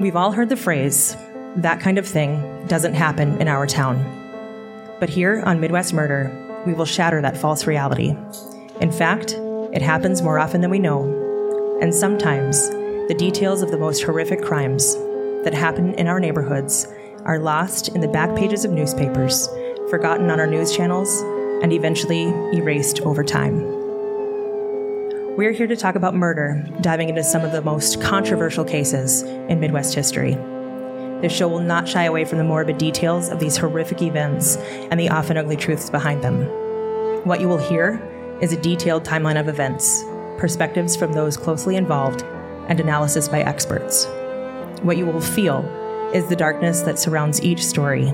We've all heard the phrase, that kind of thing doesn't happen in our town. But here on Midwest Murder, we will shatter that false reality. In fact, it happens more often than we know. And sometimes, the details of the most horrific crimes that happen in our neighborhoods are lost in the back pages of newspapers, forgotten on our news channels, and eventually erased over time. We're here to talk about murder, diving into some of the most controversial cases in Midwest history. This show will not shy away from the morbid details of these horrific events and the often ugly truths behind them. What you will hear is a detailed timeline of events, perspectives from those closely involved, and analysis by experts. What you will feel is the darkness that surrounds each story,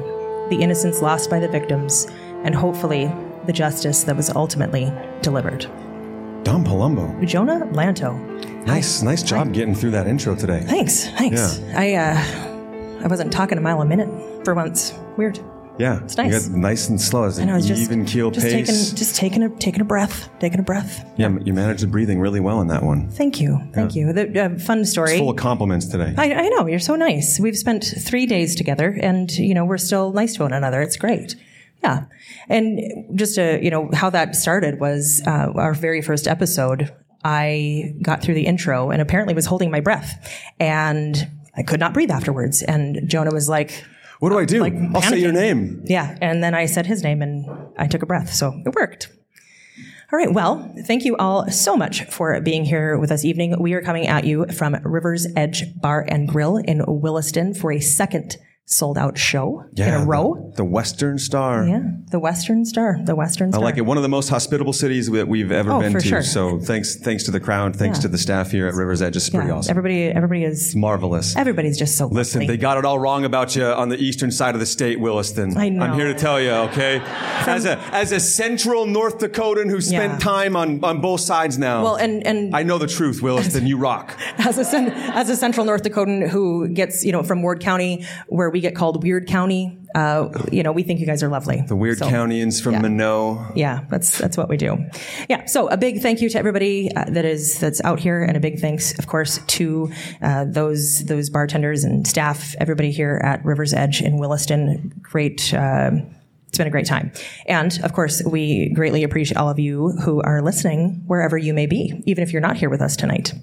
the innocence lost by the victims, and hopefully the justice that was ultimately delivered. Dawn Palumbo. Jonah Lanto. Nice, nice job getting through that intro today. Thanks, thanks. I uh, I wasn't talking a mile a minute for once. Weird. Yeah, It's nice. Nice and slow as And I an was just even keel just pace. taking just taking a taking a breath, taking a breath. yeah, you managed the breathing really well in that one. Thank you, thank you. The uh, fun story. Full of compliments today. I, I know you're so nice. We've spent three days together, and you know we're still nice to one another. It's great. Yeah, and just to you know how that started was uh, our very first episode. I got through the intro and apparently was holding my breath, and I could not breathe afterwards. And Jonah was like, what do I do? like I'll say your name. yeah. And then I said his name and I took a breath. So it worked. All right. Well, thank you all so much for being here with us evening. We are coming at you from River's Edge Bar and Grill in Williston for a second sold out show in a row. The, Western Star. Yeah. The Western Star. The Western Star. I like it. One of the most hospitable cities that we've ever Oh, been for to. sure. So thanks, thanks to the crowd. Thanks Yeah. to the staff here at River's Edge. It's pretty Yeah. awesome. Everybody, everybody is, Marvelous. everybody's just so Listen, lovely. they got it all wrong about you on the eastern side of the state, Williston. I know. I'm here to tell you, okay? As a as a central North Dakotan who spent Yeah. time on, on both sides now. well, and, and I know the truth, Williston. You rock. as a as a central North Dakotan who gets you know from Ward County where we get called Weird County, uh, you know we think you guys are lovely. The weird So, Countians from yeah. Minot. Yeah, that's that's what we do. Yeah, so a big thank you to everybody uh, that is that's out here, and a big thanks, of course, to uh, those those bartenders and staff, everybody here at River's Edge in Williston. Great. It's been a great time. And of course, we greatly appreciate all of you who are listening wherever you may be, even if you're not here with us tonight.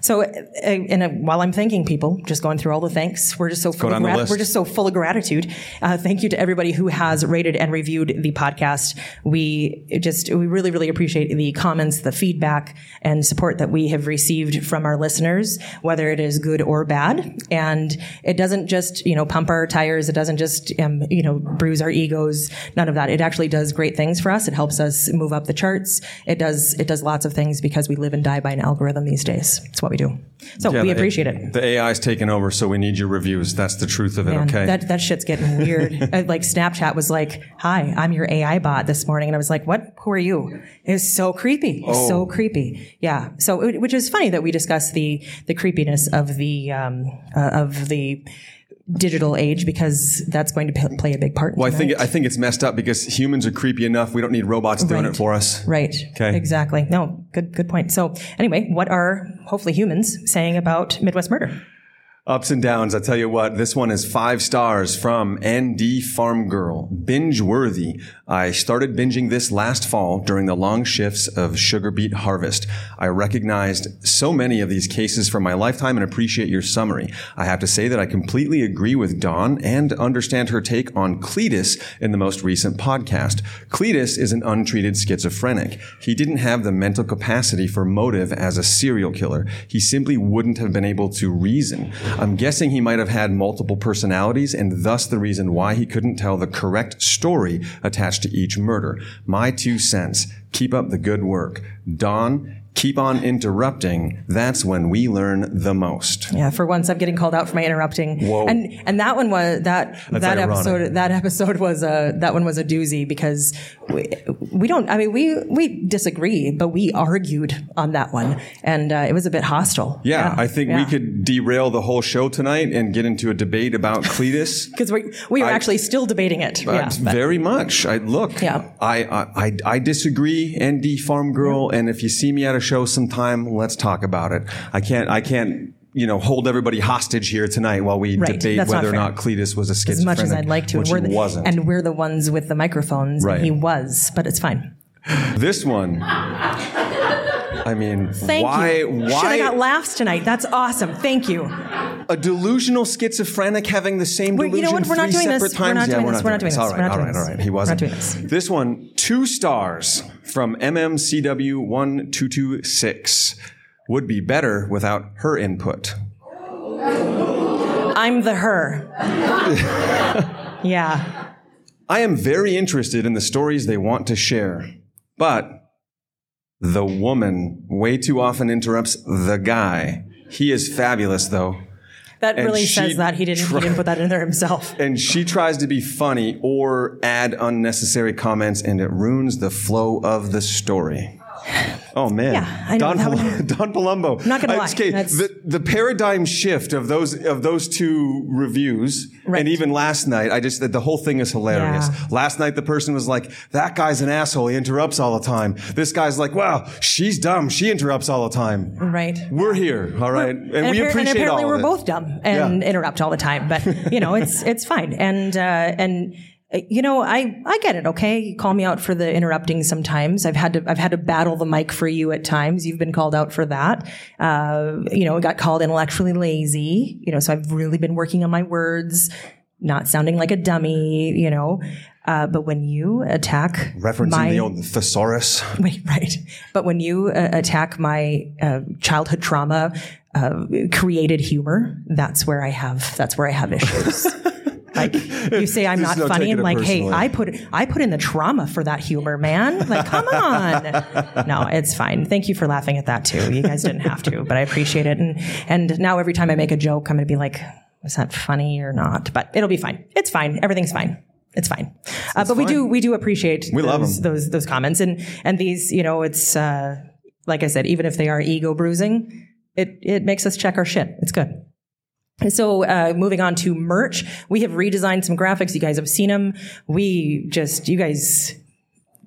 So, uh, and uh, while I'm thanking people, just going through all the thanks, we're just so full of grat- we're just so full of gratitude. Uh, thank you to everybody who has rated and reviewed the podcast. We just we really really appreciate the comments, the feedback, and support that we have received from our listeners, whether it is good or bad. And it doesn't just you know pump our tires. It doesn't just um, you know bruise our egos. None of that. It actually does great things for us. It helps us move up the charts. It does it does lots of things because we live and die by an algorithm these days. It's what we do. So Yeah, we appreciate it. The AI's taken over, so we need your reviews. That's the truth of it, Man, okay? that that shit's getting weird. Uh, like Snapchat was like, "Hi, I'm your AI bot" this morning, and I was like, "What? Who are you?" It was so creepy, Oh. so creepy. Yeah. So, it- which is funny that we discuss the the creepiness of the um, uh, of the digital age because that's going to p- play a big part. in well, I think. I think it's messed up because humans are creepy enough. We don't need robots doing Right. it for us. Right. Okay. Exactly. No. Good. Good point. So, anyway, what are hopefully humans saying about Midwest murder? Ups and downs. I tell you what, this one is five stars from ND Farm Girl. Binge worthy. I started binging this last fall during the long shifts of sugar beet harvest. I recognized so many of these cases from my lifetime and appreciate your summary. I have to say that I completely agree with Dawn and understand her take on Cletus in the most recent podcast. Cletus is an untreated schizophrenic. He didn't have the mental capacity for motive as a serial killer. He simply wouldn't have been able to reason. I'm guessing he might have had multiple personalities and thus the reason why he couldn't tell the correct story attached to each murder. My two cents. Keep up the good work. Dawn, keep on interrupting. That's when we learn the most. Yeah, for once I'm getting called out for my interrupting. Whoa. And and that one was that that ironic. episode that episode was a that one was a doozy because we, we don't I mean we we disagree but we argued on that one and uh, it was a bit hostile. Yeah, I think we could derail the whole show tonight and get into a debate about Cletus. because we we were I- actually still debating it. Uh, yeah, but- very much. I look. Yeah. I, I I I disagree. ND Farm Girl, and if you see me at a show sometime, let's talk about it. I can't I can't you know, hold everybody hostage here tonight while we Right. debate That's not whether or not Cletus was a schizophrenic. as much as I'd like to, which we're he the, wasn't. and we're the ones with the microphones. Right. And he was, but it's fine. this one, I mean, Thank why? you. Why Shit, I got laughs tonight. That's awesome. Thank you. a delusional schizophrenic having the same We're- you know delusion what? We're not doing this. separate We're times? not yeah, doing we're this. not We're not doing this. All this. right, not all right, all right. He We're wasn't. doing this. This one, two stars from MMCW one two two six. Would be better without her input. I'm the her. yeah. I am very interested in the stories they want to share, but the woman way too often interrupts the guy. He is fabulous, though. That And really says that he didn't. try- he didn't put that in there himself. And she tries to be funny or add unnecessary comments, and it ruins the flow of the story. Oh man, Yeah, I know. Dawn, Pal- Dawn Palumbo. not gonna lie, okay, the, the paradigm shift of those of those two reviews, Right. and even last night, I just the whole thing is hilarious. Yeah. Last night, the person was like, "That guy's an asshole. He interrupts all the time." This guy's like, "Wow, she's dumb. She interrupts all the time." Right. We're here, all right, and, and, we appar- appreciate and apparently all we're both dumb and Yeah. interrupt all the time but you know it's it's fine and uh, and uh, you know I I get it okay you call me out for the interrupting sometimes I've had to I've had to battle the mic for you at times you've been called out for that uh, you know I got called intellectually lazy you know so I've really been working on my words not sounding like a dummy you know uh, but when you attack Referencing my, the old thesaurus. Wait, right. But when you uh, attack my uh, childhood trauma, uh, created humor, that's where I have that's where I have issues. like you say I'm not funny, and like, hey. I put I put in the trauma for that humor, man. Like, come on. no, it's fine. Thank you for laughing at that too. You guys didn't have to, but I appreciate it. And and now every time I make a joke, I'm gonna be like, was that funny or not? But it'll be fine. It's fine. Everything's fine. It's fine. Uh, but we do we do appreciate We love those, 'em. those those comments and and these you know it's uh, like I said even if they are ego bruising it it makes us check our shit it's good so uh, moving on to merch we have redesigned some graphics you guys have seen them we just you guys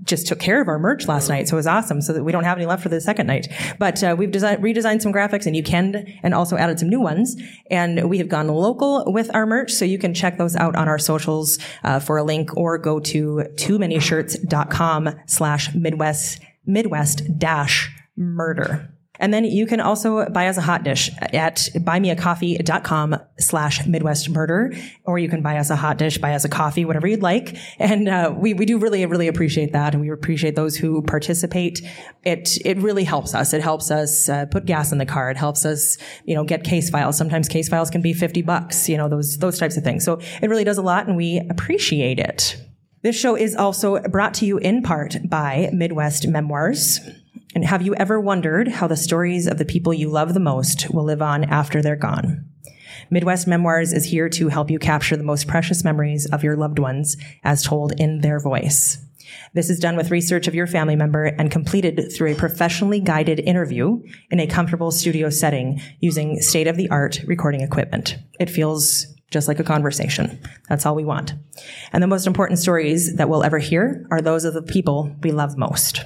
just took care of our merch last night, so it was awesome. So that we don't have any left for the second night. But uh, we've designed, redesigned some graphics, and you can, and also added some new ones. And we have gone local with our merch, so you can check those out on our socials uh, for a link, or go to too many shirts.com slash Midwest Midwest dash murder. And then you can also buy us a hot dish at buymeacoffee.com slash Midwest Murder, or you can buy us a hot dish, buy us a coffee, whatever you'd like. And uh, we, we do really, really appreciate that. And we appreciate those who participate. It, it really helps us. It helps us uh, put gas in the car. It helps us, you know, get case files. Sometimes case files can be 50 bucks, you know, those, those types of things. So it really does a lot and we appreciate it. This show is also brought to you in part by Midwest Memoirs. And have you ever wondered how the stories of the people you love the most will live on after they're gone? Midwest Memoirs is here to help you capture the most precious memories of your loved ones as told in their voice. This is done with research of your family member and completed through a professionally guided interview in a comfortable studio setting using state of the art recording equipment. It feels just like a conversation. That's all we want. And the most important stories that we'll ever hear are those of the people we love most.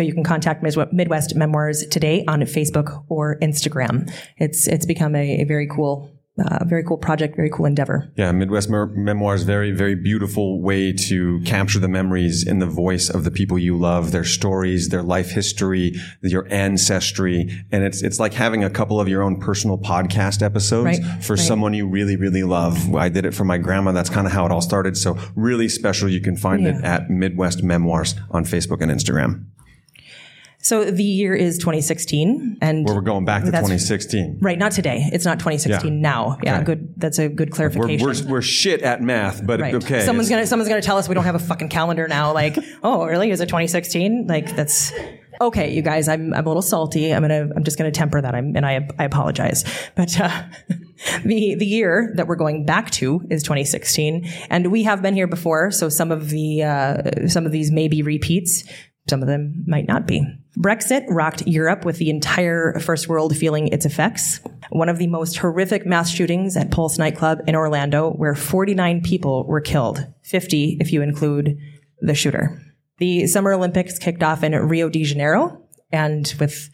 So you can contact Midwest- Memoirs today on Facebook or Instagram. It's it's become a, a very cool, uh, very cool project, very cool endeavor. Yeah, Midwest Mer- Memoirs, very, very beautiful way to capture the memories in the voice of the people you love, their stories, their life history, your ancestry. And it's, it's like having a couple of your own personal podcast episodes Right, for right. someone you really, really love. I did it for my grandma. That's kind of how it all started. So really special. You can find it at Midwest Memoirs on Facebook and Instagram. So the year is 2016, and Where we're going back to 2016. right, not today. It's not 2016 Yeah. now. Yeah, Okay. good. That's a good We're, clarification. we're, we're shit at math, but Right. okay. Someone's gonna someone's gonna tell us we don't have a fucking calendar now. Like, oh, really? Is it 2016? Like, that's okay. You guys, I'm I'm a little salty. I'm gonna I'm just gonna temper that. I'm and I I apologize. But uh, the the year that we're going back to is 2016, and we have been here before. So some of the uh, some of these may be repeats. Some of them might not be. Brexit rocked Europe with the entire first world feeling its effects. One of the most horrific mass shootings at Pulse nightclub in Orlando, where 49 people were killed, 50 if you include the shooter. The Summer Olympics kicked off in Rio de Janeiro, and with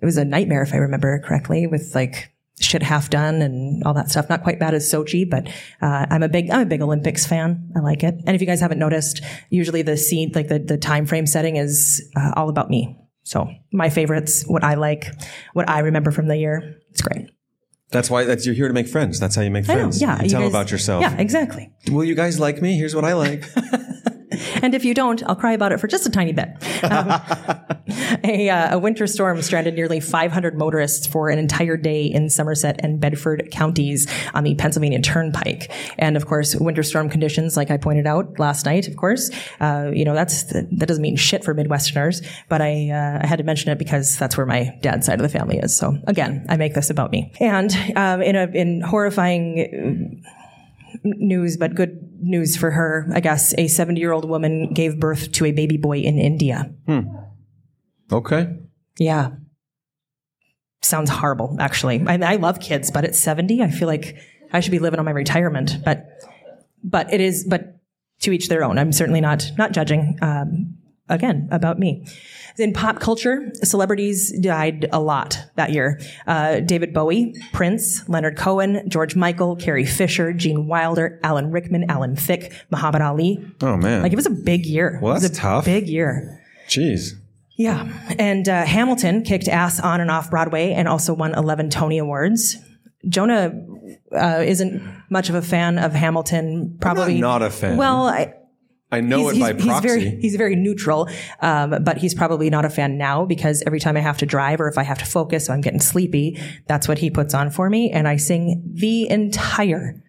it was a nightmare if I remember correctly, with like shit half done and all that stuff. Not quite bad as Sochi, but uh, I'm a big I'm a big Olympics fan. I like it. And if you guys haven't noticed, usually the scene like the the time frame setting is uh, all about me. So my favorites, what I like, what I remember from the year. It's great. That's why that's you're here to make friends. That's how you make I know. friends. Yeah. You, you tell guys- about yourself. Yeah, exactly. Will you guys like me? Here's what I like. And if you don't, I'll cry about it for just a tiny bit. Um, a, uh, a winter storm stranded nearly 500 motorists for an entire day in Somerset and Bedford counties on the Pennsylvania Turnpike. And of course, winter storm conditions, like I pointed out last night, of course, uh, you know, that's, that doesn't mean shit for Midwesterners, but I, uh, I had to mention it because that's where my dad's side of the family is. So again, I make this about me. And, um, in a, in horrifying news, but good news for her, I guess. A 70 year old woman gave birth to a baby boy in India. Okay. Yeah. Sounds horrible, actually. I, I love kids, but at 70, I feel like I should be living on my retirement. But, but it is, but to each their own. I'm certainly not, not judging. Um, again, about me. In pop culture, celebrities died a lot that year. Uh, David Bowie, Prince, Leonard Cohen, George Michael, Carrie Fisher, Gene Wilder, Alan Rickman, Alan Thicke, Muhammad Ali. Oh man. Like it was a big year. Well, it was that's a tough. Big year. Jeez. Yeah. And uh, Hamilton kicked ass on and off Broadway and also won 11 Tony Awards. Jonah uh, isn't much of a fan of Hamilton. Probably not a fan. Well, I, I know he's, it by he's- proxy. He's very, he's very neutral, um, but he's probably not a fan now because every time I have to drive or if I have to focus, so I'm getting sleepy, that's what he puts on for me, and I sing the entire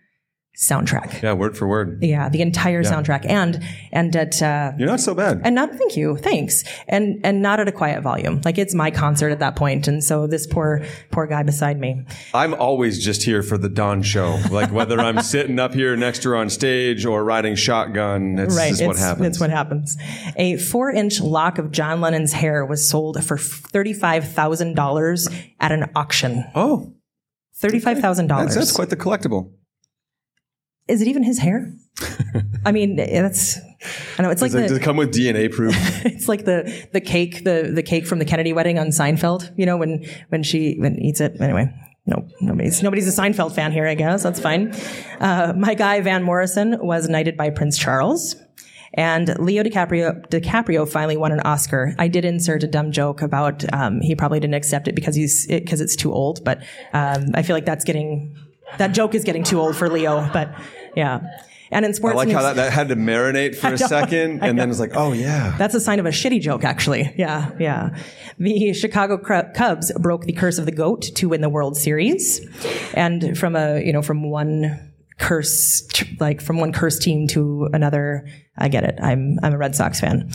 soundtrack. yeah, word for word. Yeah, the entire soundtrack, and and at uh, You're not so bad. and not thank you, thanks, and and not at a quiet volume. Like it's my concert at that point, and so this poor poor guy beside me. I'm always just here for the Dawn show. Like whether I'm sitting up here next to her on stage or riding shotgun, it's Right, just what it's, happens. it's what happens. A four-inch lock of John Lennon's hair was sold for thirty-five thousand dollars at an auction. Oh. oh, Thirty-five thousand that's, dollars. that's quite the collectible. Is it even his hair? I mean, that's. I know it's like Does it, the does it come with DNA proof? it's like the the cake the the cake from the Kennedy wedding on Seinfeld. You know when when she when eats it anyway. No, nobody's nobody's a Seinfeld fan here. I guess that's fine. Uh, my guy Van Morrison was knighted by Prince Charles. And Leo DiCaprio, DiCaprio finally won an Oscar. I did insert a dumb joke about um, he probably didn't accept it because he's because it's too old. But um, I feel like that's getting that joke is getting too old for Leo. But yeah, and in sports, I like news, how that, that had to marinate for a second, and then it's like, oh yeah. that's a sign of a shitty joke, actually. Yeah, yeah. The Chicago Cubs broke the curse of the goat to win the World Series, and from a you know from one curse like from one curse team to another. I get it. I'm I'm a Red Sox fan.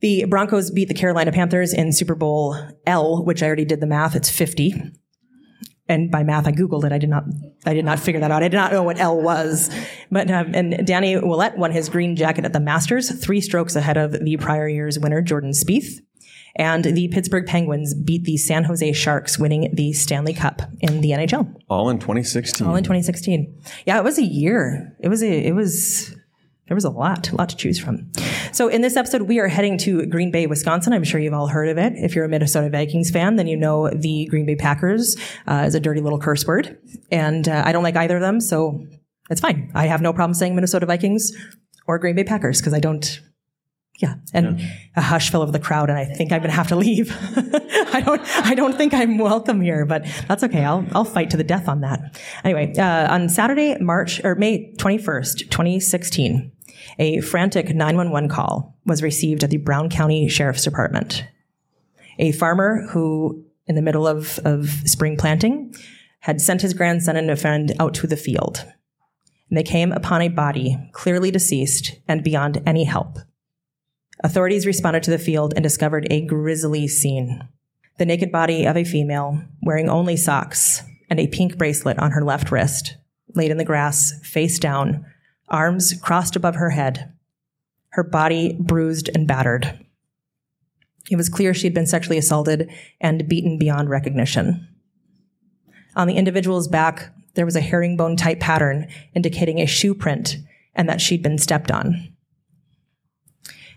The Broncos beat the Carolina Panthers in Super Bowl L, which I already did the math. It's 50. And by math, I googled it. I did not. I did not figure that out. I did not know what L was. But um, and Danny Willett won his green jacket at the Masters, three strokes ahead of the prior year's winner Jordan Spieth. And the Pittsburgh Penguins beat the San Jose Sharks, winning the Stanley Cup in the NHL All in 2016. all in 2016. Yeah, it was a year. It was a. It was. There was a lot, a lot to choose from. So in this episode, we are heading to Green Bay, Wisconsin. I'm sure you've all heard of it. If you're a Minnesota Vikings fan, then you know the Green Bay Packers uh, is a dirty little curse word, and uh, I don't like either of them, so it's fine. I have no problem saying Minnesota Vikings or Green Bay Packers because I don't. Yeah, and a hush fell over the crowd, and I think I'm gonna have to leave. I don't, I don't think I'm welcome here, but that's okay. I'll, I'll fight to the death on that. Anyway, uh, on Saturday, March or May 21st, 2016, a frantic 911 call was received at the Brown County Sheriff's Department. A farmer who, in the middle of, of spring planting, had sent his grandson and a friend out to the field. And they came upon a body clearly deceased and beyond any help. Authorities responded to the field and discovered a grisly scene. The naked body of a female, wearing only socks and a pink bracelet on her left wrist, laid in the grass, face down, arms crossed above her head, her body bruised and battered. It was clear she had been sexually assaulted and beaten beyond recognition. On the individual's back, there was a herringbone type pattern indicating a shoe print and that she'd been stepped on.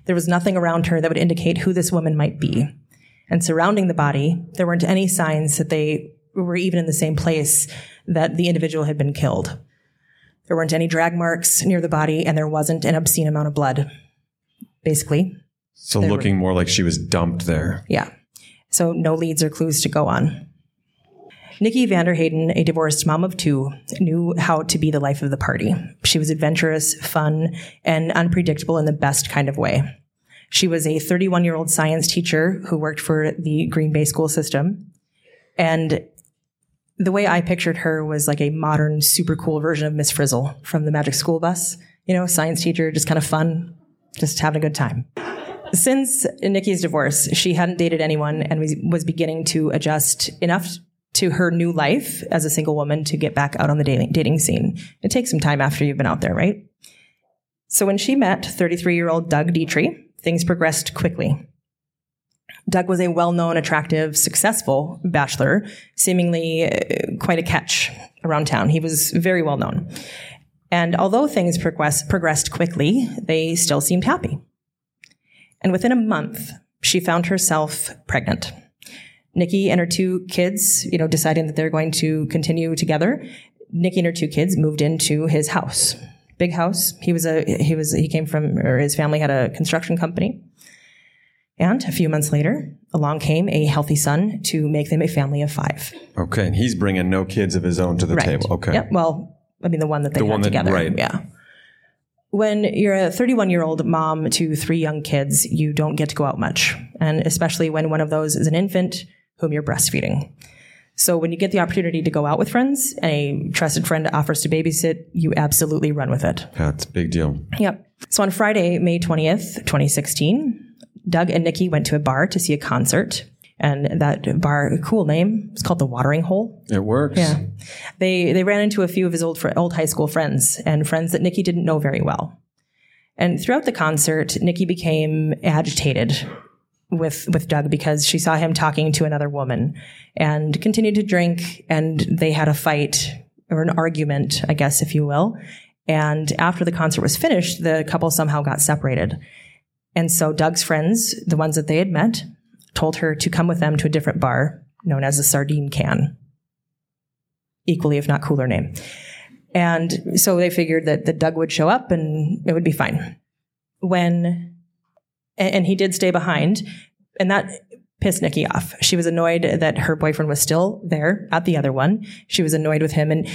There was nothing around her that would indicate who this woman might be. And surrounding the body, there weren't any signs that they were even in the same place that the individual had been killed. There weren't any drag marks near the body, and there wasn't an obscene amount of blood. Basically, So looking more like she was dumped there. yeah. So no leads or clues to go on. Nikki Vanderheyden, a divorced mom of two, knew how to be the life of the party. She was adventurous, fun, and unpredictable in the best kind of way. She was a 31 year old science teacher who worked for the Green Bay school system. And the way I pictured her was like a modern, super cool version of Miss Frizzle from the Magic School Bus. You know, science teacher, just kind of fun, just having a good time. Since Nikki's divorce, she hadn't dated anyone and was, beginning to adjust enough to her new life as a single woman to get back out on the dating, dating scene. It takes some time after you've been out there, right? So when she met 33 year old Doug Detrie, things progressed quickly. Doug was a well known, attractive, successful bachelor, seemingly uh, quite a catch around town. He was very well known. And although things progress, progressed quickly, they still seemed happy. And within a month, she found herself pregnant. Nikki and her two kids, you know, deciding that they're going to continue together. Nikki and her two kids moved into his house. Big house. He was a, he was, he came from, or his family had a construction company. And a few months later, along came a healthy son to make them a family of five. Okay, and he's bringing no kids of his own to the Right. table. Okay. Yep. Well, I mean, the one that they The had one that- together. right. Yeah. When you're a 31 year old mom to three young kids, you don't get to go out much. And especially when one of those is an infant whom you're breastfeeding. So when you get the opportunity to go out with friends and a trusted friend offers to babysit, you absolutely run with it. That's a big deal. Yep. So on Friday, May 20th, 2016, Doug and Nikki went to a bar to see a concert. And that bar, cool name, it's called the Watering Hole. It works. Yeah. They they ran into a few of his old fr- old high school friends and friends that Nikki didn't know very well. And throughout the concert, Nikki became agitated with with Doug because she saw him talking to another woman and continued to drink and they had a fight or an argument, I guess if you will. And after the concert was finished, the couple somehow got separated. And so Doug's friends, the ones that they had met, told her to come with them to a different bar known as the Sardine Can equally, if not cooler name. And so they figured that, that Doug would show up and it would be fine. When, and, and he did stay behind, and that pissed Nikki off. She was annoyed that her boyfriend was still there at the other one. She was annoyed with him. And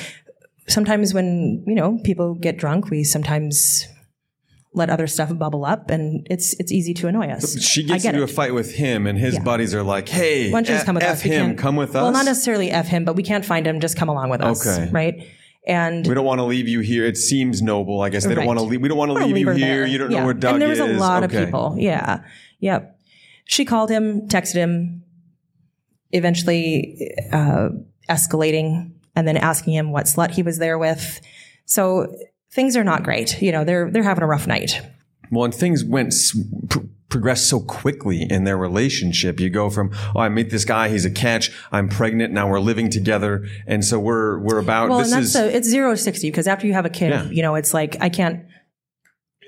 sometimes when, you know, people get drunk, we sometimes let other stuff bubble up and it's it's easy to annoy us. She gets get into it. a fight with him, and his Yeah. buddies are like, "Hey, Why don't you just F, come with F us? Him, come with us." Well, not necessarily F him, but we can't find him. Just come along with us. Okay. Right. And we don't want to leave you here. It seems noble. I guess they don't want to leave. We don't want to wanna leave, you here. there. You don't know where Doug is. And there was is. a lot Okay. of people. Yeah. Yep. She called him, texted him, eventually uh, escalating and then asking him what slut he was there with. So things are not great. You know, they're they're having a rough night. Well, and things went pr- progressed so quickly in their relationship. You go from, "Oh, I meet this guy. He's a catch. I'm pregnant. Now we're living together." And so we're we're about. Well, this and that's is so it's zero to sixty because after you have a kid, Yeah. you know, it's like I can't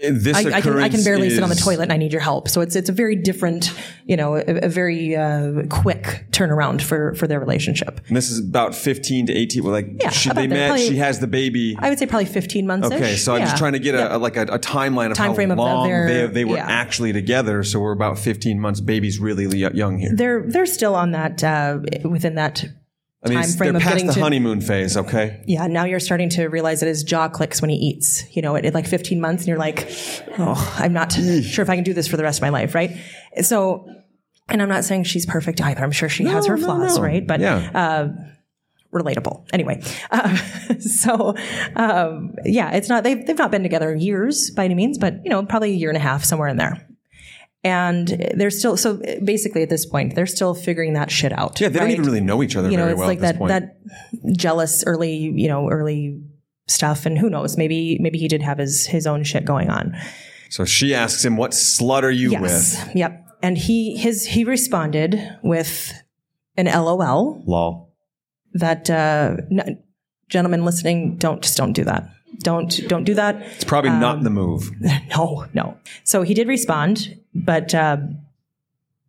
this I, I can I can barely sit on the toilet and I need your help. So it's it's a very different, you know, a, a very uh, quick turnaround for for their relationship. And this is about 15 to 18. Well, like Yeah, she, they met. Probably- she has the baby. I would say probably fifteen months. Okay, so I'm just trying to get a, a- like a, a timeline of Time how frame of long their- they, they were yeah. actually together. So we're about 15 months. Baby's really young here. They're they're still on that uh, within that. I mean, time frame they're of past getting the to- honeymoon phase. Okay, Yeah, now you're starting to realize that his jaw clicks when he eats. You know, at, at like 15 months, and you're like, oh, I'm not sure if I can do this for the rest of my life, right? So, and I'm not saying she's perfect either. I'm sure she has her no, flaws, no. right? But Yeah. relatable. Anyway, um, so um, yeah, it's not they've they've not been together years by any means, but you know, probably a year and a half somewhere in there. And they're still so basically at this point they're still figuring that shit out. yeah, they don't even really know each other you know, very it's well like at this that point. that jealous early you know early stuff, and who knows maybe maybe he did have his his own shit going on. so she asks him, "What slut are you Yes, with?" yep. And he his he responded with an LOL Lol. that uh, n- gentlemen listening don't just don't do that don't don't do that It's probably Um, not the move. no no so he did respond but uh,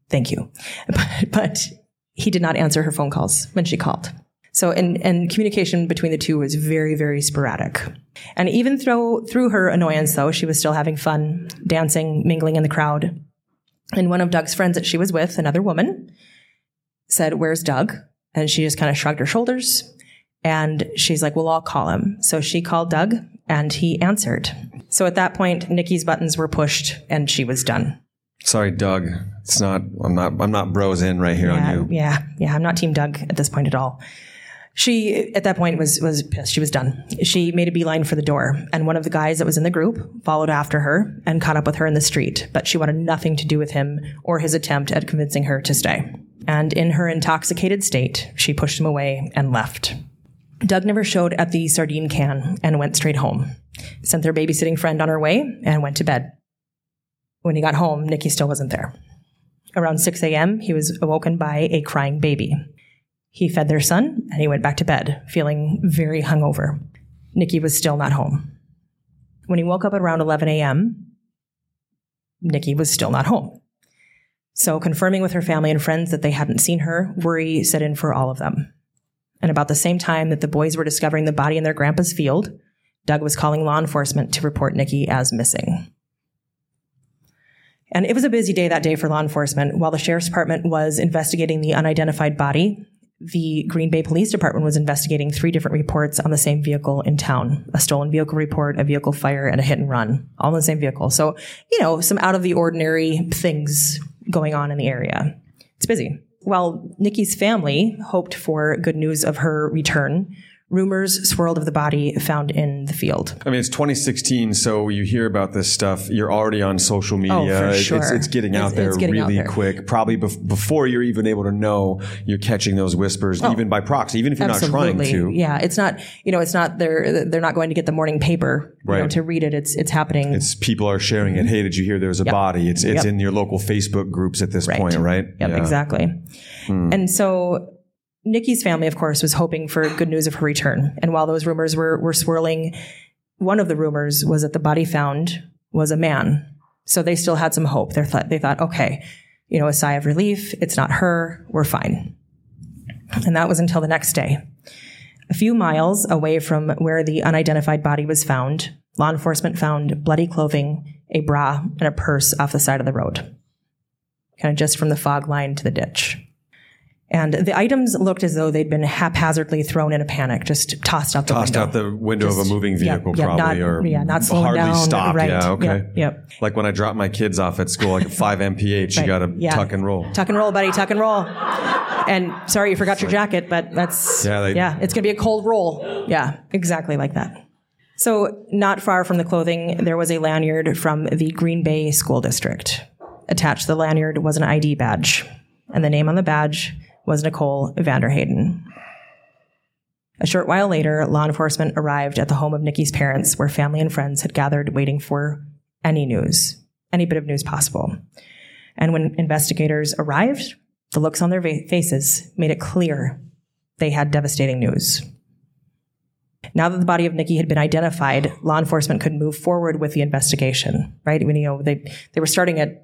thank you but, but he did not answer her phone calls when she called So, and, and communication between the two was very, very sporadic. And even through, through her annoyance, though, she was still having fun, dancing, mingling in the crowd. And one of Doug's friends that she was with, another woman, said, Where's Doug? And she just kind of shrugged her shoulders. And she's like, Well, I'll call him. So she called Doug and he answered. So at that point, Nikki's buttons were pushed and she was done. Sorry, Doug. It's not. I'm not. I'm not bros in right here yeah, on you. Yeah, yeah. I'm not Team Doug at this point at all. She at that point was was pissed. She was done. She made a beeline for the door, and one of the guys that was in the group followed after her and caught up with her in the street. But she wanted nothing to do with him or his attempt at convincing her to stay. And in her intoxicated state, she pushed him away and left. Doug never showed at the sardine can and went straight home. Sent their babysitting friend on her way and went to bed. When he got home, Nikki still wasn't there. Around 6 a.m., he was awoken by a crying baby. He fed their son and he went back to bed, feeling very hungover. Nikki was still not home. When he woke up at around 11 a.m., Nikki was still not home. So, confirming with her family and friends that they hadn't seen her, worry set in for all of them. And about the same time that the boys were discovering the body in their grandpa's field, Doug was calling law enforcement to report Nikki as missing. And it was a busy day that day for law enforcement. While the sheriff's department was investigating the unidentified body, the Green Bay Police Department was investigating three different reports on the same vehicle in town a stolen vehicle report, a vehicle fire, and a hit and run, all in the same vehicle. So, you know, some out of the ordinary things going on in the area. It's busy. While Nikki's family hoped for good news of her return, rumors swirled of the body found in the field. I mean, it's 2016, so you hear about this stuff. You're already on social media. Oh, for It's- sure. It's, it's getting out It's- there it's getting out really there. quick. Probably bef- before you're even able to know, you're catching those whispers, even by proxy, even if you're not trying Oh. To. Yeah, it's not. You know, it's not. They're they're not going to get the morning paper you know, Right. to read it. It's it's happening. It's people are sharing it. Hey, did you hear there's a body? It's it's. Yep. in your local Facebook groups at this Right. point, right? Yep, Yeah. exactly. Hmm. And so Nikki's family, of course, was hoping for good news of her return. And while those rumors were, were swirling, one of the rumors was that the body found was a man. So they still had some hope. They thought, they thought, okay, you know, a sigh of relief. It's not her. We're fine. And that was until the next day. A few miles away from where the unidentified body was found, law enforcement found bloody clothing, a bra, and a purse off the side of the road, kind of just from the fog line to the ditch. And the items looked as though they'd been haphazardly thrown in a panic, just tossed out the window. Tossed window. out the window of a moving vehicle, yeah, probably, not- or yeah, not slowing hardly down, stopped. right, Yeah, okay. yep, yep. Like when I drop my kids off at school, like 5 mph, you got to yeah. tuck and roll. Tuck and roll, buddy, tuck and roll. And sorry you forgot your jacket, but that's Yeah, they- yeah, it's gonna be a cold roll. Yeah, exactly like that. So, not far from the clothing, there was a lanyard from the Green Bay School District. Attached to the lanyard was an ID badge, and the name on the badge was Nicole Vanderheyden. A short while later, law enforcement arrived at the home of Nikki's parents, where family and friends had gathered waiting for any news, any bit of news possible. And when investigators arrived, the looks on their va- faces made it clear they had devastating news. Now that the body of Nikki had been identified, law enforcement could move forward with the investigation, right? Mean, you know, they, they were starting at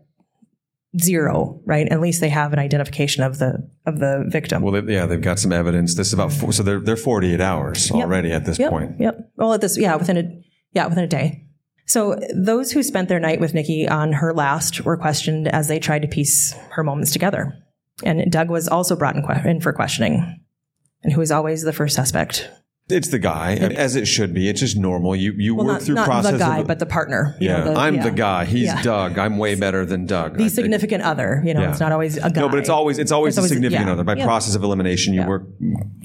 zero, right? At least they have an identification of the of the victim. Well, they, yeah, they've got some evidence. This is about four, so they're they're 48 hours already at this Yep, point. Yep. Well, at this, yeah, within a, yeah, within a day. So those who spent their night with Nikki on her last were questioned as they tried to piece her moments together. And Doug was also brought in, que- in for questioning, and who was always the first suspect. It's the guy, as it should be. It's just normal. You you Well, work not, through not process. the guy, of, but the partner. you yeah, know, the- I'm yeah. the guy. He's Yeah. Doug. I'm way better than Doug. The think. significant other. You know, Yeah. it's not always a guy. No, but it's always it's always It's the always- significant other. By process of elimination, you work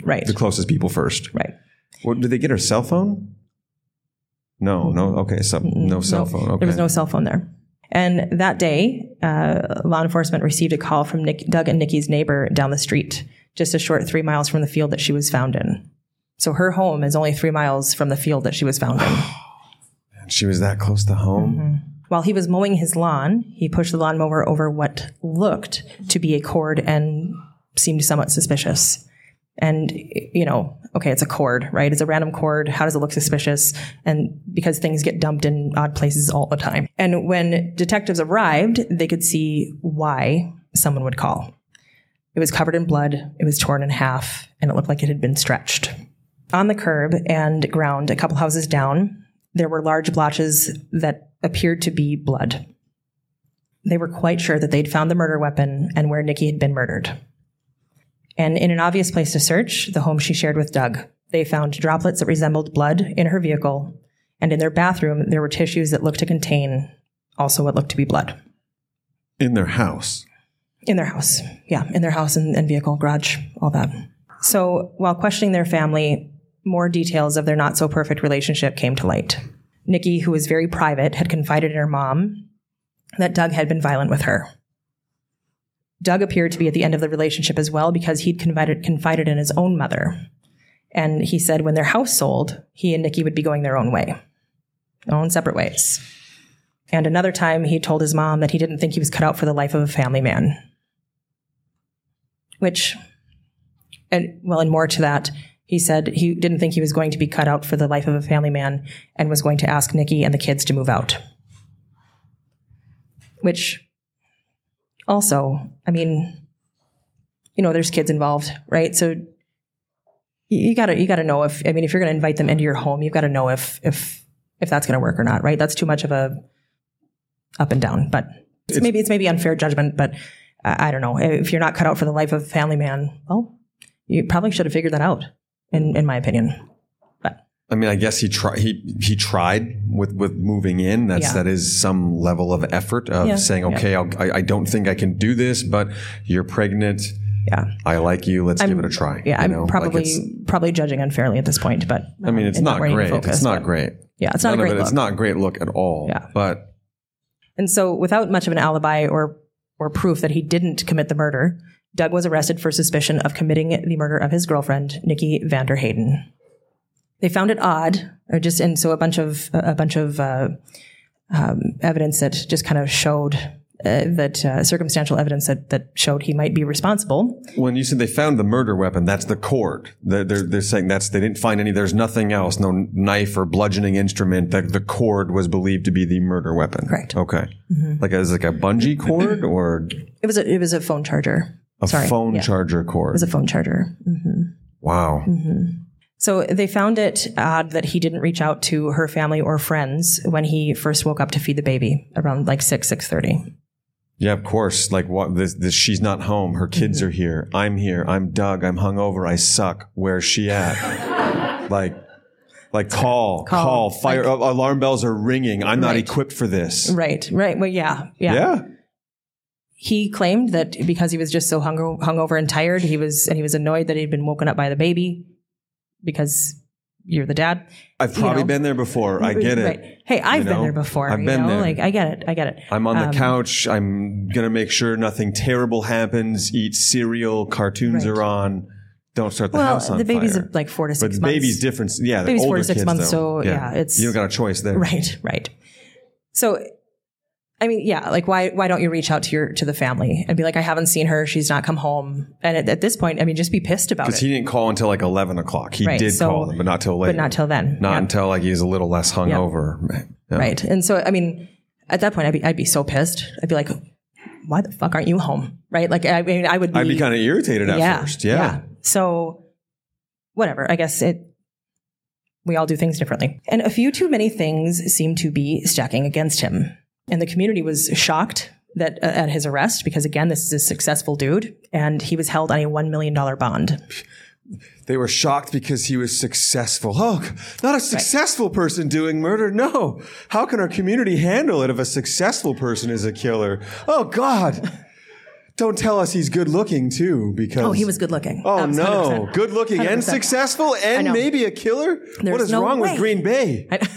right. the closest people first. Right. What, did they get her cell phone? No, no. Okay, so no cell No, phone. Okay. There was no cell phone there. And that day, uh, law enforcement received a call from Nick, Doug and Nikki's neighbor down the street, just a short three miles from the field that she was found in. So her home is only three miles from the field that she was found in. And she was that close to home. Mm-hmm. While he was mowing his lawn, he pushed the lawnmower over what looked to be a cord and seemed somewhat suspicious. And, you know, okay, it's a cord, right? It's a random cord. How does it look suspicious? And because things get dumped in odd places all the time. And when detectives arrived, they could see why someone would call. It was covered in blood, it was torn in half, and it looked like it had been stretched. On the curb and ground, a couple houses down, there were large blotches that appeared to be blood. They were quite sure that they'd found the murder weapon and where Nikki had been murdered. And in an obvious place to search, the home she shared with Doug, they found droplets that resembled blood in her vehicle, and in their bathroom, there were tissues that looked to contain also what looked to be blood. In their house. In their house. Yeah, in their house and, and vehicle, garage, all that. So while questioning their family, more details of their not so perfect relationship came to light. Nikki, who was very private, had confided in her mom that Doug had been violent with her. Doug appeared to be at the end of the relationship as well because he'd confided, confided in his own mother. And he said when their house sold, he and Nikki would be going their own way, their own separate ways. And another time, he told his mom that he didn't think he was cut out for the life of a family man. Which, and well, and more to that, he said he didn't think he was going to be cut out for the life of a family man and was going to ask Nikki and the kids to move out. Which also, I mean, you know, there's kids involved, right? So you gotta you gotta know if I mean if you're gonna invite them into your home, you've got to know if if if that's gonna work or not, right? That's too much of a up and down, but it's, it's maybe it's maybe unfair judgment, but I, I don't know. If you're not cut out for the life of a family man, well, you probably should have figured that out, in in my opinion. But I mean, I guess he tried. He he tried with with moving in. That's yeah. that is some level of effort of yeah. saying, okay. I, I don't think I can do this, but you're pregnant yeah, I like you. Let's I'm, give it a try. Yeah, I'm probably like probably judging unfairly at this point, but I mean, it's not great. Focus, it's not great. Yeah, it's not None a great it, look. It's not a great look at all. Yeah, but and so without much of an alibi or or proof that he didn't commit the murder, Doug was arrested for suspicion of committing the murder of his girlfriend, Nikki Vanderheyden. They found it odd, or just and so a bunch of a bunch of uh, um, evidence that just kind of showed uh, that uh, circumstantial evidence that, that showed he might be responsible. When you said they found the murder weapon, that's the cord. They're, they're, they're, saying that's they didn't find any. There's nothing else, no knife or bludgeoning instrument. That the cord was believed to be the murder weapon. Correct. Okay. Mm-hmm. Like as like a bungee cord, or it was a it was a phone charger. A Sorry. phone yeah. charger cord. It was a phone charger. Mm-hmm. Wow. Mm-hmm. So they found it odd that he didn't reach out to her family or friends when he first woke up to feed the baby around like six six thirty. Yeah, of course. Like what this, this she's not home. Her kids mm-hmm. are here. I'm here. I'm Doug. I'm hungover. I suck. Where's she at? like like call, call, call fire like, alarm bells are ringing. I'm not equipped for this. Right. Right. Well, yeah. Yeah. Yeah. He claimed that because he was just so hung, hungover and tired, he was and he was annoyed that he'd been woken up by the baby because you're the dad. I've probably you know. been there before. I get it. Right. Hey, I've you been know? there before. I've been know? there. Like I get it. I get it. I'm on the um, couch. I'm gonna make sure nothing terrible happens. Eat cereal. Cartoons right. are on. Don't start the well, house on the baby's fire. like four to six but months. baby's different. Yeah, the baby's four to six kids, months. Though. So yeah. yeah, it's you don't got a choice there. Right. Right. So I mean, yeah, like why why don't you reach out to your to the family and be like, I haven't seen her, she's not come home, and at, at this point, I mean, just be pissed about it. Because he didn't call until like eleven o'clock. He right, did so, call them, but not till late. But not till then. Not until like he was a little less hungover. Yeah. Right, and so I mean, at that point, I'd be I'd be so pissed. I'd be like, why the fuck aren't you home? Right? Like I mean, I would. Be, I'd be kind of irritated at yeah, first. Yeah. yeah. So, whatever. I guess it we all do things differently. And a few too many things seem to be stacking against him. And the community was shocked that uh, at his arrest because again, this is a successful dude, and he was held on a one million dollar bond. They were shocked because he was successful. Oh, not a successful right. person doing murder. No. How can our community handle it if a successful person is a killer? Oh God. Don't tell us he's good looking too, because oh, he was good looking. Oh no, good looking and successful, and maybe a killer. There's what is no wrong way. with Green Bay? I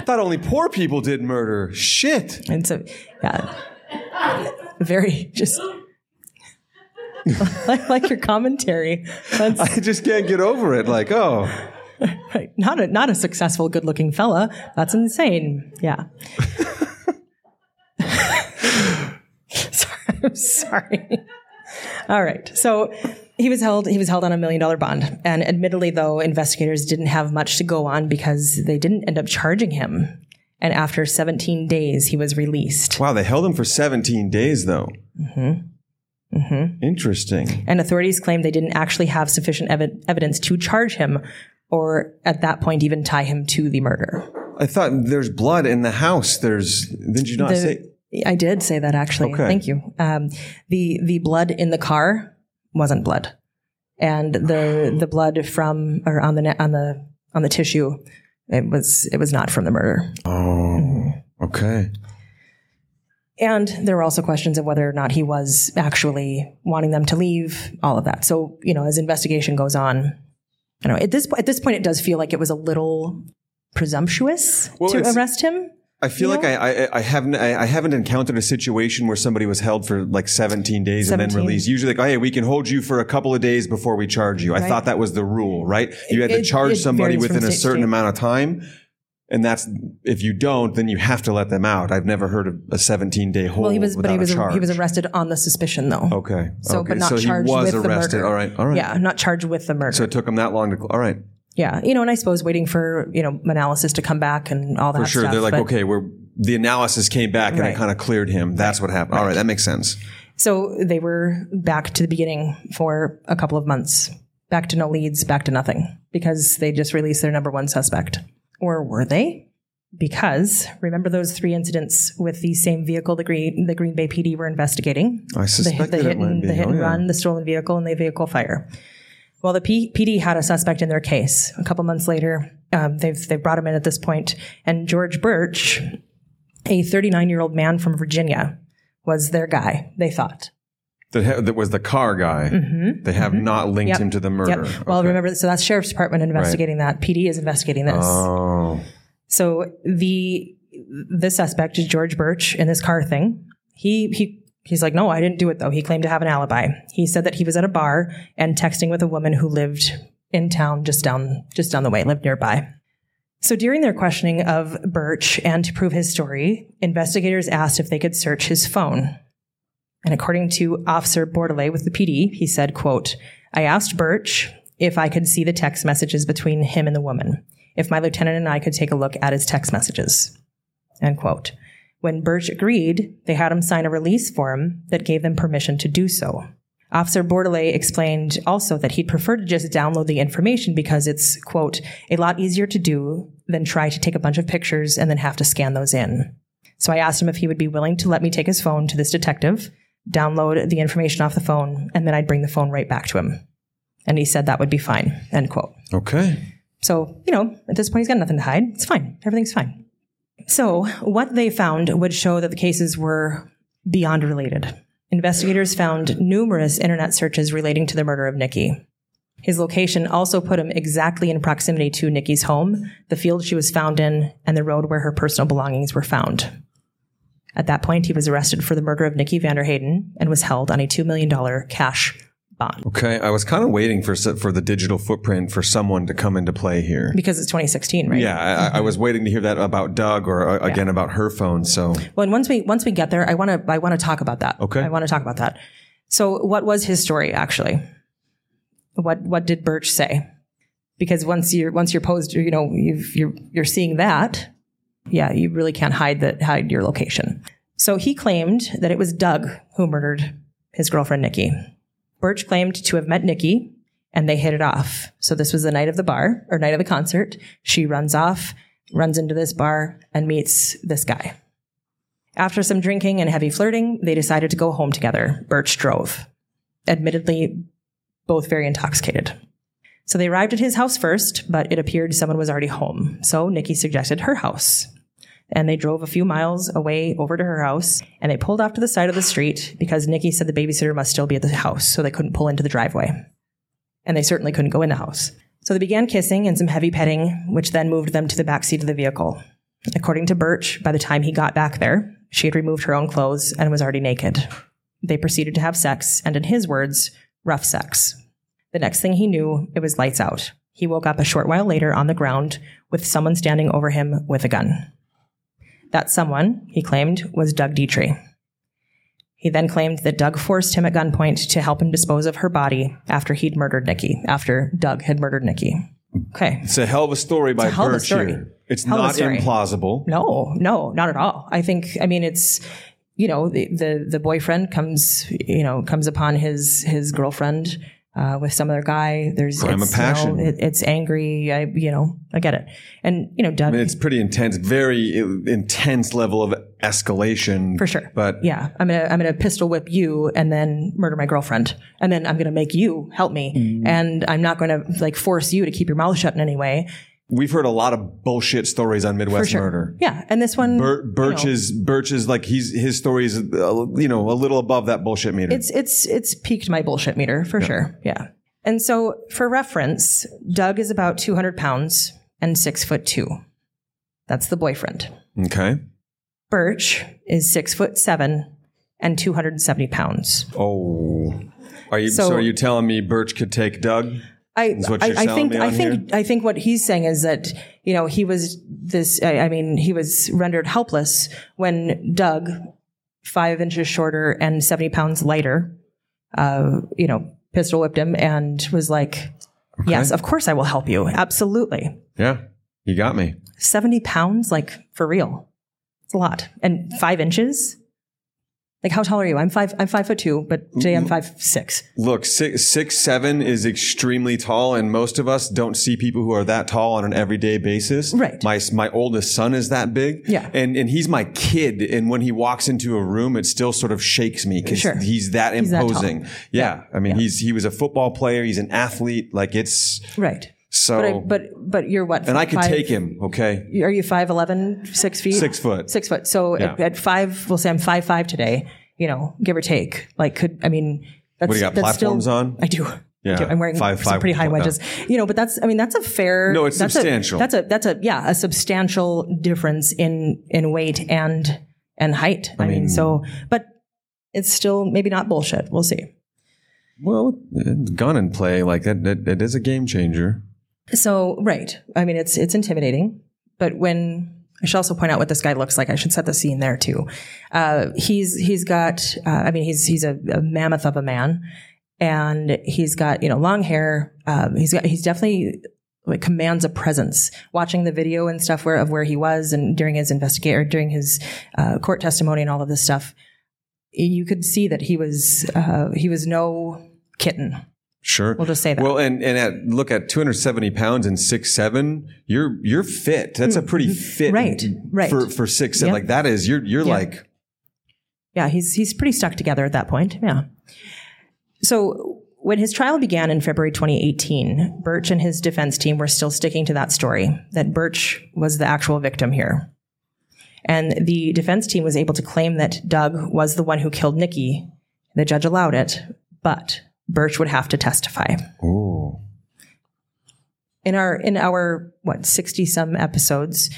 thought only poor people did murder. Shit. And so, yeah, very just like, like your commentary. That's, I just can't get over it. Like, oh, right. not a not a successful, good-looking fella. That's insane. Yeah. sorry, I'm sorry. All right. So he was held he was held on a million dollar bond. And admittedly though, investigators didn't have much to go on because they didn't end up charging him. And after 17 days, he was released. Wow, they held him for 17 days though. Mm-hmm. Interesting. And authorities claimed they didn't actually have sufficient evi- evidence to charge him or at that point even tie him to the murder. I thought there's blood in the house. There's did you not The- say? I did say that actually. Okay. Thank you. Um, the the blood in the car wasn't blood, and the the blood from or on the on the on the tissue, it was it was not from the murder. Oh, okay. And there were also questions of whether or not he was actually wanting them to leave. All of that. So you know, as investigation goes on, I don't know. At this at this point, it does feel like it was a little presumptuous Well, to arrest him. I feel You like I, I I haven't I, I haven't encountered a situation where somebody was held for like 17 days and then released. Usually, like, oh, hey, we can hold you for a couple of days before we charge you. I thought that was the rule, right? You had to charge it somebody within a certain amount of time. And that's if you don't, then you have to let them out. I've never heard of a 17 day hold Well, he was, but he was he was arrested on the suspicion though. Okay. So, okay. but not so charged he was with arrested. the murder. All right. All right. Yeah, not charged with the murder. So it took him that long to. All right. Yeah, you know, and I suppose waiting for you know analysis to come back and all that. For sure. stuff, They're like, okay, we're the analysis came back and Right. it kind of cleared him. That's what happened. All right. That makes sense. So they were back to the beginning for a couple of months, back to no leads, back to nothing, because they just released their number one suspect. Or were they? Because remember those three incidents with the same vehicle the Green the Green Bay PD were investigating? I the, suspected the hit and be. the hit Oh, and yeah. run, the stolen vehicle, and the vehicle fire. Well, the P- PD had a suspect in their case. A couple months later, um, they've they've brought him in at this point, and George Burch, a 39 year old man from Virginia, was their guy. They thought. That, ha- that was the car guy. They have not linked Mm-hmm. Yep. him to the murder. Yep. Well, Okay. remember, so that's sheriff's department investigating that. PD is investigating this. Oh. So the the suspect is George Burch in this car thing. He he he's like, no, I didn't do it though. He claimed to have an alibi. He said that he was at a bar and texting with a woman who lived in town just down just down the way, lived nearby. So during their questioning of Burch and to prove his story, investigators asked if they could search his phone. And according to Officer Bordelais with the PD, he said, quote, I asked Burch if I could see the text messages between him and the woman, if my lieutenant and I could take a look at his text messages. End quote. When Burch agreed, they had him sign a release form that gave them permission to do so. Officer Bordelais explained also that he'd prefer to just download the information because it's, quote, a lot easier to do than try to take a bunch of pictures and then have to scan those in. So I asked him if he would be willing to let me take his phone to this detective, download the information off the phone, and then I'd bring the phone right back to him. And he said that would be fine, end quote. Okay. So, you know, at this point, he's got nothing to hide. It's fine. Everything's fine. So, what they found would show that the cases were beyond related. Investigators found numerous internet searches relating to the murder of Nikki. His location also put him exactly in proximity to Nikki's home, the field she was found in, and the road where her personal belongings were found. At that point, he was arrested for the murder of Nikki Vanderheyden and was held on a $2 million cash bond Okay. I was kind of waiting for for the digital footprint for someone to come into play here. because it's 2016, right? Yeah, I, I was waiting to hear that about Doug or uh, again about her phone. So Well, and once we once we get there, I want to I want to talk about that. Okay. I want to talk about that. So, what was his story actually? What what did Burch say? Because once you're once you're posed, you know, you've, you're you're seeing that. Yeah, you really can't hide that hide your location. So he claimed that it was Doug who murdered his girlfriend Nikki. Burch claimed to have met Nikki and they hit it off. So this was the night of the bar or night of the concert. She runs off, runs into this bar and meets this guy. After some drinking and heavy flirting, they decided to go home together. Burch drove. Admittedly, both very intoxicated. So they arrived at his house first, but it appeared someone was already home. So Nikki suggested her house. And they drove a few miles away over to her house and they pulled off to the side of the street because Nikki said the babysitter must still be at the house, so they couldn't pull into the driveway. And they certainly couldn't go in the house. So they began kissing and some heavy petting, which then moved them to the back seat of the vehicle. According to Burch, by the time he got back there, she had removed her own clothes and was already naked. They proceeded to have sex, and in his words, rough sex. The next thing he knew, it was lights out. He woke up a short while later on the ground with someone standing over him with a gun. That someone, he claimed, was Doug Detrie. He then claimed that Doug forced him at gunpoint to help him dispose of her body after he'd murdered Nikki, after Doug had murdered Nikki. Okay. it's a hell of a story by hell a Burch story. here. It's Hell not implausible. No, no, not at all. I think, I mean, it's, you know, the, the the boyfriend comes, you know, comes upon his his girlfriend uh, with some other guy. There's Crime of it's, you know, it- it's angry. I, you know, I get it. And you know, Doug, I mean, it's pretty intense, very intense level of escalation. For sure. But yeah, I'm gonna I'm gonna pistol whip you and then murder my girlfriend, and then I'm gonna make you help me, Mm-hmm. and I'm not gonna like force you to keep your mouth shut in any way. We've heard a lot of bullshit stories on Midwest sure. murder. Yeah, and this one, Bir- Burch you know, is Burch is like he's his story is uh, you know a little above that bullshit meter. it's it's it's peaked my bullshit meter for sure. Yeah. And so, for reference, Doug is about 200 pounds and six foot two. That's the boyfriend. okay. Burch is six foot seven and 270 pounds. Oh, are you so, So- are you telling me Burch could take Doug? I, I, I think I think I think what he's saying is that you know he was this I, I mean he was rendered helpless when Doug, five inches shorter and seventy pounds lighter, uh, you know, pistol whipped him and was like, "Yes, of course I will help you, absolutely." Yeah, you got me. Seventy pounds, like for real, it's a lot, and five inches. Like how tall are you? I'm five. I'm five foot two, but today I'm mm-hmm. five six. Look, six, six seven is extremely tall, and most of us don't see people who are that tall on an everyday basis. Right. My my oldest son is that big. Yeah. And and he's my kid, and when he walks into a room, it still sort of shakes me because Sure. he's that that tall. imposing. yeah. I mean, he's he was a football player. He's an athlete. Like it's Right. So. But I, but but you're what? and I could take him. Okay. Are you five eleven, six feet? Six foot. Six foot. So at, at five, we'll say I'm five five today. You know, give or take. Like, could I mean? That's, What do you got? Platforms still, on? I do. Yeah. I. I'm wearing Five- some five- pretty high yeah. wedges. You know, but that's. I mean, that's a fair. No, it's that's substantial. A, that's a that's a yeah a substantial difference in in weight and and height. I, mean, mean- so but it's still maybe not bullshit. We'll see. Well, gun and play like that. That, that is a game changer. So right. I mean, it's it's intimidating. But when I should also point out what this guy looks like. I should set the scene there too. Uh, he's he's got. Uh, I mean, he's he's a, a mammoth of a man, and he's got you know long hair. Um, he's got he's definitely like commands a presence. Watching the video and stuff where of where he was and during his investigate during his uh, court testimony and all of this stuff, you could see that he was uh, he was no kitten. Sure. We'll just say that. Well, and and at look at 270 pounds and six seven, you're you're fit. That's a pretty fit, Mm-hmm. Right, right. For for six seven, Yep. like that is you're you're Yeah. like Yeah, he's he's pretty stuck together at that point. Yeah. So when his trial began in February 2018, Burch and his defense team were still sticking to that story that Burch was the actual victim here. And the defense team was able to claim that Doug was the one who killed Nikki. The judge allowed it, but Burch would have to testify. oh In our in our what 60 some episodes,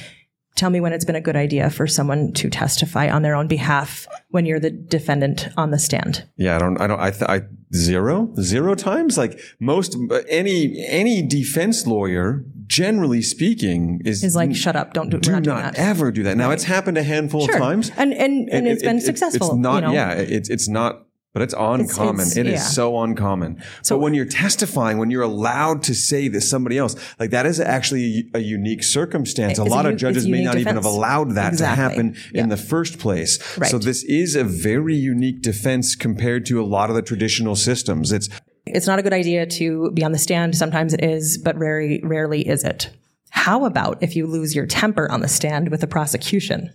tell me when it's been a good idea for someone to testify on their own behalf when you're the defendant on the stand. yeah. I don't I don't I, th- I zero zero times like most any any defense lawyer generally speaking is is like, shut up, don't do, do not, not, that. ever do that. Now it's happened a handful Sure. of times. And and, and, It- it's it- been it- successful. It's not, you know? yeah, it's it's not, but it's uncommon. it's- It is yeah. so uncommon. So- but when you're testifying, when you're allowed to say that somebody else, like that is actually a unique circumstance. A It's a lot of judges may not even have allowed that Exactly. to happen Yeah. in the first place. Right. So this is a very unique defense compared to a lot of the traditional systems. It's It's not a good idea to be on the stand. Sometimes it is, but very rarely is it. How about if you lose your temper on the stand with the prosecution?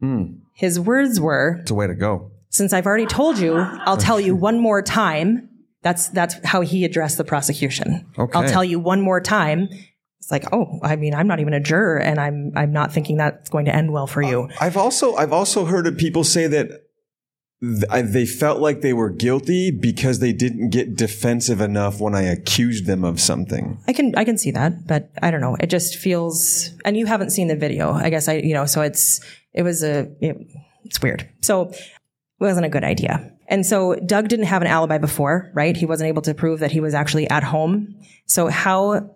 Hmm. His words were, it's a way to go. Since I've already told you, I'll tell you one more time. That's that's how he addressed the prosecution. Okay. I'll tell you one more time. It's like, oh, I mean, I'm not even a juror, and I'm I'm not thinking that's going to end well for you. I've also I've also heard of people say that th- they felt like they were guilty because they didn't get defensive enough when I accused them of something. I can I can see that, but I don't know. It just feels, and you haven't seen the video. I guess I you know, so it's it was a it, it's weird. So wasn't a good idea. And so Doug didn't have an alibi before, right? He wasn't able to prove that he was actually at home. So how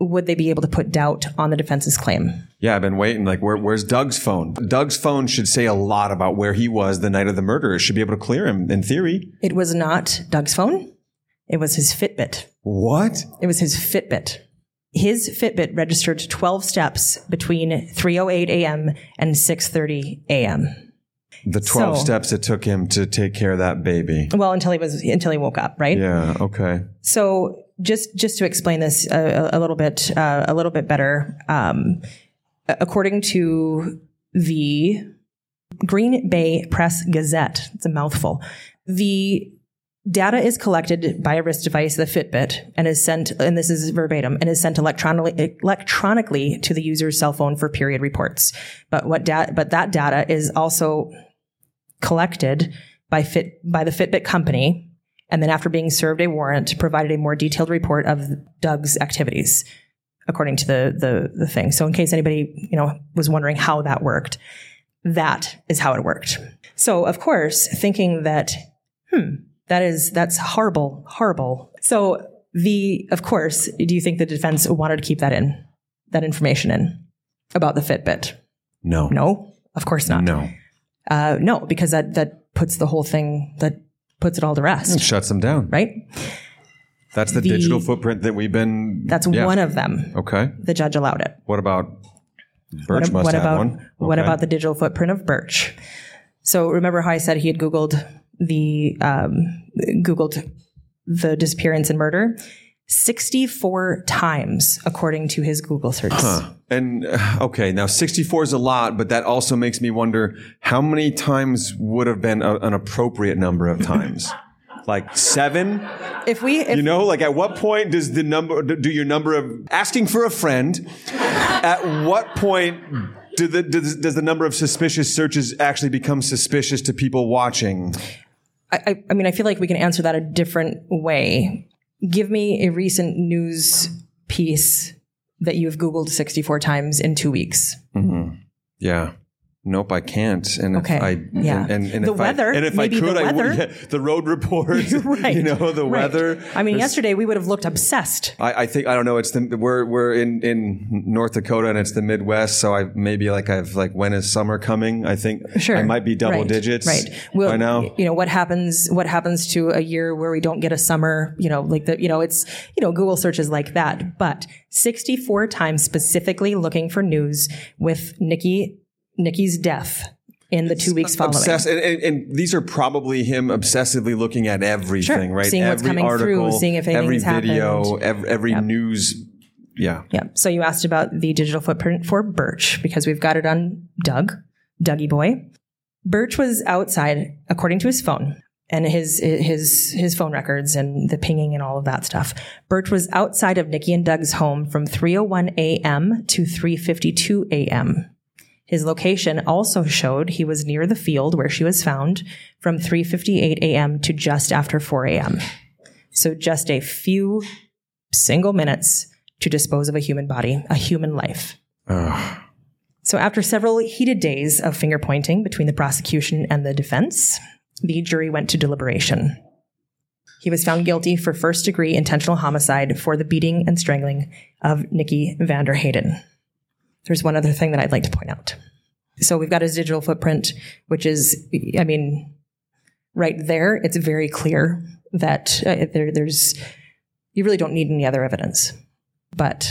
would they be able to put doubt on the defense's claim? Yeah, I've been waiting. Like, where, where's Doug's phone? Doug's phone should say a lot about where he was the night of the murder. It should be able to clear him in theory. It was not Doug's phone. It was his Fitbit. What? It was his Fitbit. His Fitbit registered 12 steps between 3:08 a.m. and 6:30 a.m. The 12 So- steps it took him to take care of that baby. Well, until he was until he woke up, right? Yeah. Okay. So just just to explain this a, a little bit uh, a little bit better, um, according to the Green Bay Press Gazette, it's a mouthful. The data is collected by a wrist device, the Fitbit, and is sent. And this is verbatim, and is sent electronically electronically to the user's cell phone for period reports. But what da- but that data is also collected by Fit by the Fitbit company, and then after being served a warrant, provided a more detailed report of Doug's activities, according to the the the thing. So, in case anybody you know was wondering how that worked, that is how it worked. So, of course, thinking that hmm, that is that's horrible, horrible. So, the of course, do you think the defense wanted to keep that in that information in about the Fitbit? No. No, of course not. No. Uh, no, because that that puts the whole thing that puts it all to rest, Shuts them down. right? That's the, The- digital footprint that we've been. That's yeah. one of them. Okay. The judge allowed it. What about Burch? What, must what have about one. what about the digital footprint of Burch? So remember how I said he had Googled the um, Googled the disappearance and murder. 64 times according to his Google searches. And uh, okay, now 64 is a lot, but that also makes me wonder how many times would have been a, an appropriate number of times? like seven? If we if You know, like at what point does the number, do your number of asking for a friend, at what point do the, does, does the number of suspicious searches actually become suspicious to people watching? I, I- I mean, I feel like we can answer that a different way. Give me a recent news piece that you've Googled 64 times in two weeks. Mm-hmm. Yeah. Nope, I can't. And Okay. if I, Yeah. and, and, and The if weather, I, and if I could, I would, yeah, the road report, right. you know, the right. weather. I mean, yesterday we would have looked obsessed. I, I think I don't know. It's the we're we're in in North Dakota and it's the Midwest, so I maybe like I've like when is summer coming? I think Sure. I might be double Right. digits Right. Well, by now. You know, what happens, what happens to a year where we don't get a summer, you know, like the, you know, it's, you know, Google searches like that, but 64 times specifically looking for news with Nikki, Nikki's death in the two weeks following. Obsessed, and, and, and these are probably him obsessively looking at everything, Sure. right? Seeing what's every coming through, article, seeing if every anything's video, happened. every, every news. Yeah, Yeah. So you asked about the digital footprint for Burch because we've got it on Doug, Dougie boy. Burch was outside, according to his phone and his his his phone records and the pinging and all of that stuff. Burch was outside of Nikki and Doug's home from 3:01 a.m. to 3:52 a.m. His location also showed he was near the field where she was found from 3:58 a.m. to just after 4 a.m. So just a few single minutes to dispose of a human body, a human life. So after several heated days of finger pointing between the prosecution and the defense, the jury went to deliberation. He was found guilty for first degree intentional homicide for the beating and strangling of Nikki Vanderheyden. There's one other thing that I'd like to point out. So we've got his digital footprint, which is, I mean, right there, it's very clear that uh, there, there's, you really don't need any other evidence. But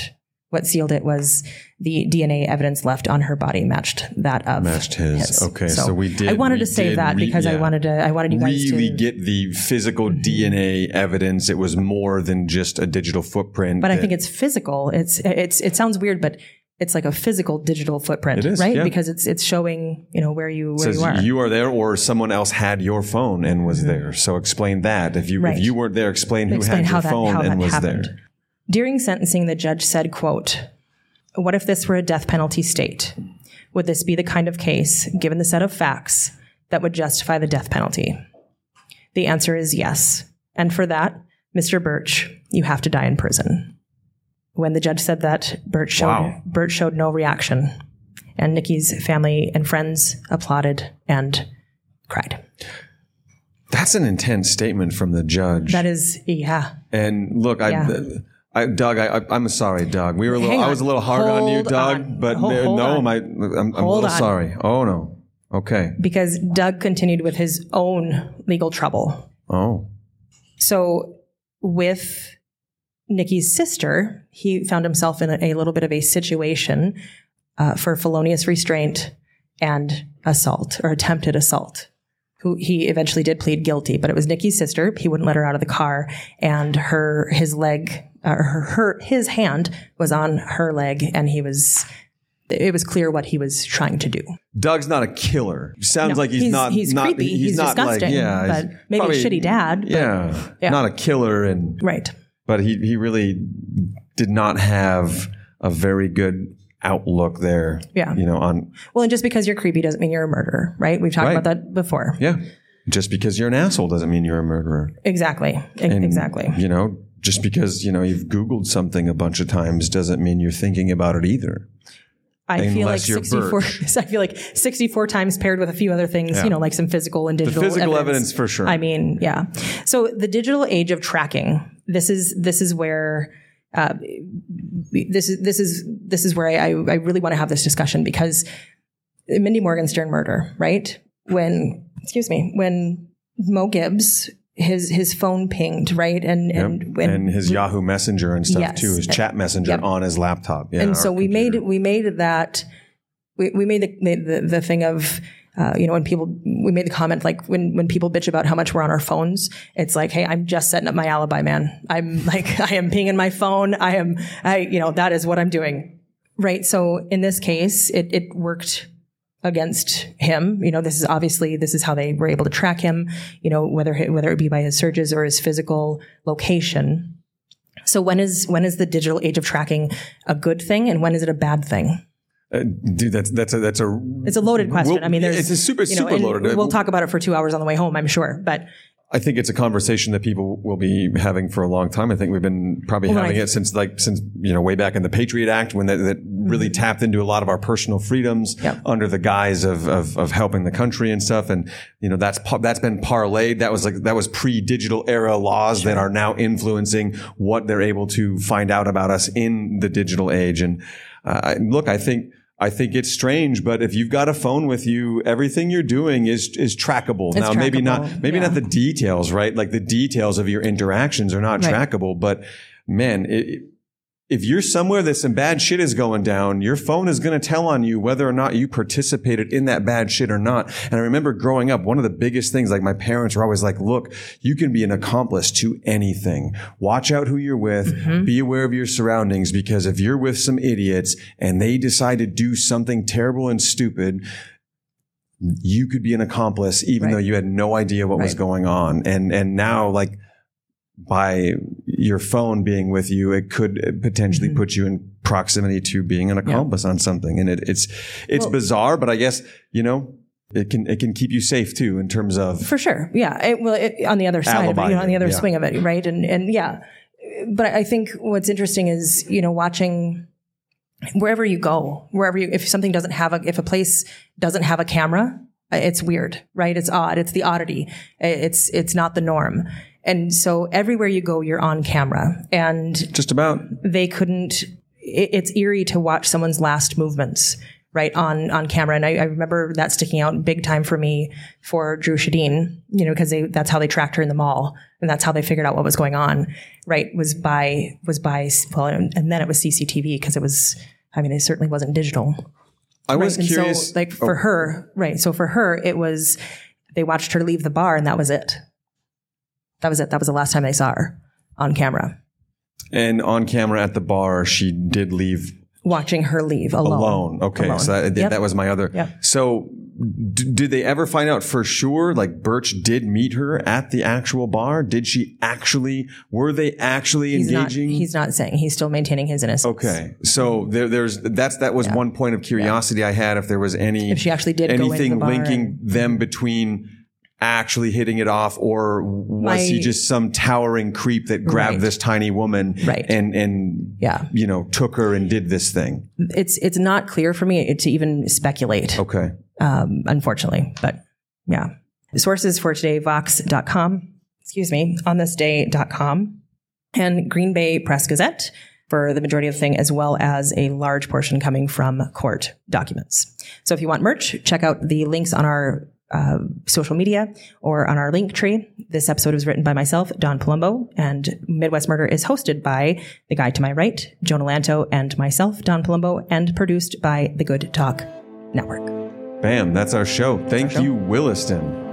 what sealed it was the DNA evidence left on her body matched that of Matched his. Okay, so we did- I wanted to say that re- because I wanted to. I wanted you guys to really to. get the physical DNA evidence. It was more than just a digital footprint. but I think it's physical. It's it's it sounds weird, but it's like a physical digital footprint, It is, right? yeah. because it's it's showing you know where you where you are. you are there or someone else had your phone and was mm-hmm. there. So explain that. If you Right. if you weren't there, explain who explain had your that phone and was happened. there. During sentencing, the judge said, "quote What if this were a death penalty state? Would this be the kind of case, given the set of facts, that would justify the death penalty?" The answer is yes, and for that, Mr. Burch, you have to die in prison. When the judge said that, Burch showed Wow. Burch showed no reaction, and Nikki's family and friends applauded and cried. That's an intense statement from the judge. That is, yeah. and look, I, Yeah. I, Doug, I, I, I'm sorry, Doug. We were a little. I was a little hard on you, Doug. on. But Hold- no, hold no, on. my, I'm, I'm a little on. sorry. Oh no. Okay. because Doug continued with his own legal trouble. Oh. So, with Nikki's sister, he found himself in a, a little bit of a situation uh, for felonious restraint and assault or attempted assault. Who he eventually did plead guilty, but it was Nikki's sister. He wouldn't let her out of the car, and her his leg, uh, her, her his hand was on her leg, and he was. It was clear what he was trying to do. Doug's not a killer. Sounds No, like he's, not. He's not, creepy. He's, not disgusting. Like, yeah, but he's maybe probably- a shitty dad. but- Yeah, Yeah. not a killer, and right. But he he really did not have a very good outlook there. Yeah. you know on Well, and just because you're creepy doesn't mean you're a murderer, right? We've talked Right. about that before. yeah. Just because you're an asshole doesn't mean you're a murderer. Exactly. E- And, exactly. You know, just because you know you've Googled something a bunch of times doesn't mean you're thinking about it either. I feel like unless you're 64 I feel like 64 times paired with a few other things, you know, like some physical and digital physical evidence for sure. I mean, yeah. So the digital age of tracking, this is this is where uh, this is this is this is where I, I, I really want to have this discussion because Mindy Morgenstern murder, right? When excuse me, when Mo Gibbs his his phone pinged, right? And and when and his Yahoo Messenger and stuff Yes. too, his chat messenger Yep. on his laptop. Yeah, and so we made computer. we made that we, we made the, the the thing of uh, you know when people we made the comment like when when people bitch about how much we're on our phones it's like hey i'm just setting up my alibi man. I'm like i am pinging my phone. I am i you know that is what i'm doing. Right? So in this case it it worked against him. You know this is obviously this is how they were able to track him you know whether whether it be by his searches or his physical location. So when is when is the digital age of tracking a good thing and when is it a bad thing? Uh, dude, that's that's a that's a It's a loaded question. Well, I mean, there's it's a super you know, super loaded. We'll talk about it for two hours on the way home, I'm sure. But I think it's a conversation that people will be having for a long time. I think we've been probably Well, having I- it since like since you know way back in the Patriot Act when that, that really tapped into a lot of our personal freedoms Mm-hmm. Yep. under the guise of, of of helping the country and stuff. And you know that's that's been parlayed. That was like that was pre digital era laws that are now influencing what they're able to find out about us in the digital age. And uh, look, I think. I think it's strange, but if you've got a phone with you, everything you're doing is is trackable. now, maybe not maybe yeah. not the details, right? Like the details of your interactions are not Right. trackable, but man, it, if you're somewhere that some bad shit is going down, your phone is going to tell on you whether or not you participated in that bad shit or not. And I remember growing up, one of the biggest things, like my parents were always like, look, you can be an accomplice to anything. Watch out who you're with. Mm-hmm. Be aware of your surroundings because if you're with some idiots and they decide to do something terrible and stupid, you could be an accomplice even Right. though you had no idea what was going on. And, and now like by your phone being with you, it could potentially Mm-hmm. put you in proximity to being an accomplice on something. And it, it's, it's Well- bizarre, but I guess, you know, it can, it can keep you safe too in terms of, for sure, yeah. It, well, it, on the other side, of it, you know, on the other yeah. swing of it, right? And and yeah, but I think what's interesting is you know watching wherever you go, wherever you, if something doesn't have a, if a place doesn't have a camera, it's weird, right? It's odd. It's the oddity. It's it's not the norm. And so everywhere you go, you're on camera, and just about. they couldn't it, it's eerie to watch someone's last movements right on on camera. And I, I remember that sticking out big time for me for Dru Sjodin you know because they that's how they tracked her in the mall. And that's how they figured out what was going on right was by was by well and, and then it was cctv because it was i mean it certainly wasn't digital. I was and curious. so like for oh. her right so for her it was they watched her leave the bar and that was it that was it that was the last time they saw her on camera and on camera at the bar, she did leave watching her leave alone alone. Okay. Alone. So that, Yep. that was my other. Yep. So d- did they ever find out for sure? Like Burch did meet her at the actual bar? Did she actually, were they actually he's not engaging? he's not saying he's still maintaining his innocence Okay, so there, there's that's that was one point of curiosity I had if there was any If she actually did anything the linking and- them between actually hitting it off, or was he just some towering creep that grabbed Right. this tiny woman Right. and and Yeah. you know took her and did this thing? it's it's not clear for me to even speculate Okay, um, unfortunately but yeah the sources for today vox.com excuse me on this day.com and green bay press gazette for the majority of the thing as well as a large portion coming from court documents so if you want merch check out the links on our uh, social media or on our link tree. This episode was written by myself, Dawn Palumbo, and Midwest Murder is hosted by the guy to my right, Jonah Lanto, and myself, Dawn Palumbo, and produced by the Good Talk Network. Bam, that's our show. Thank show. you, Williston.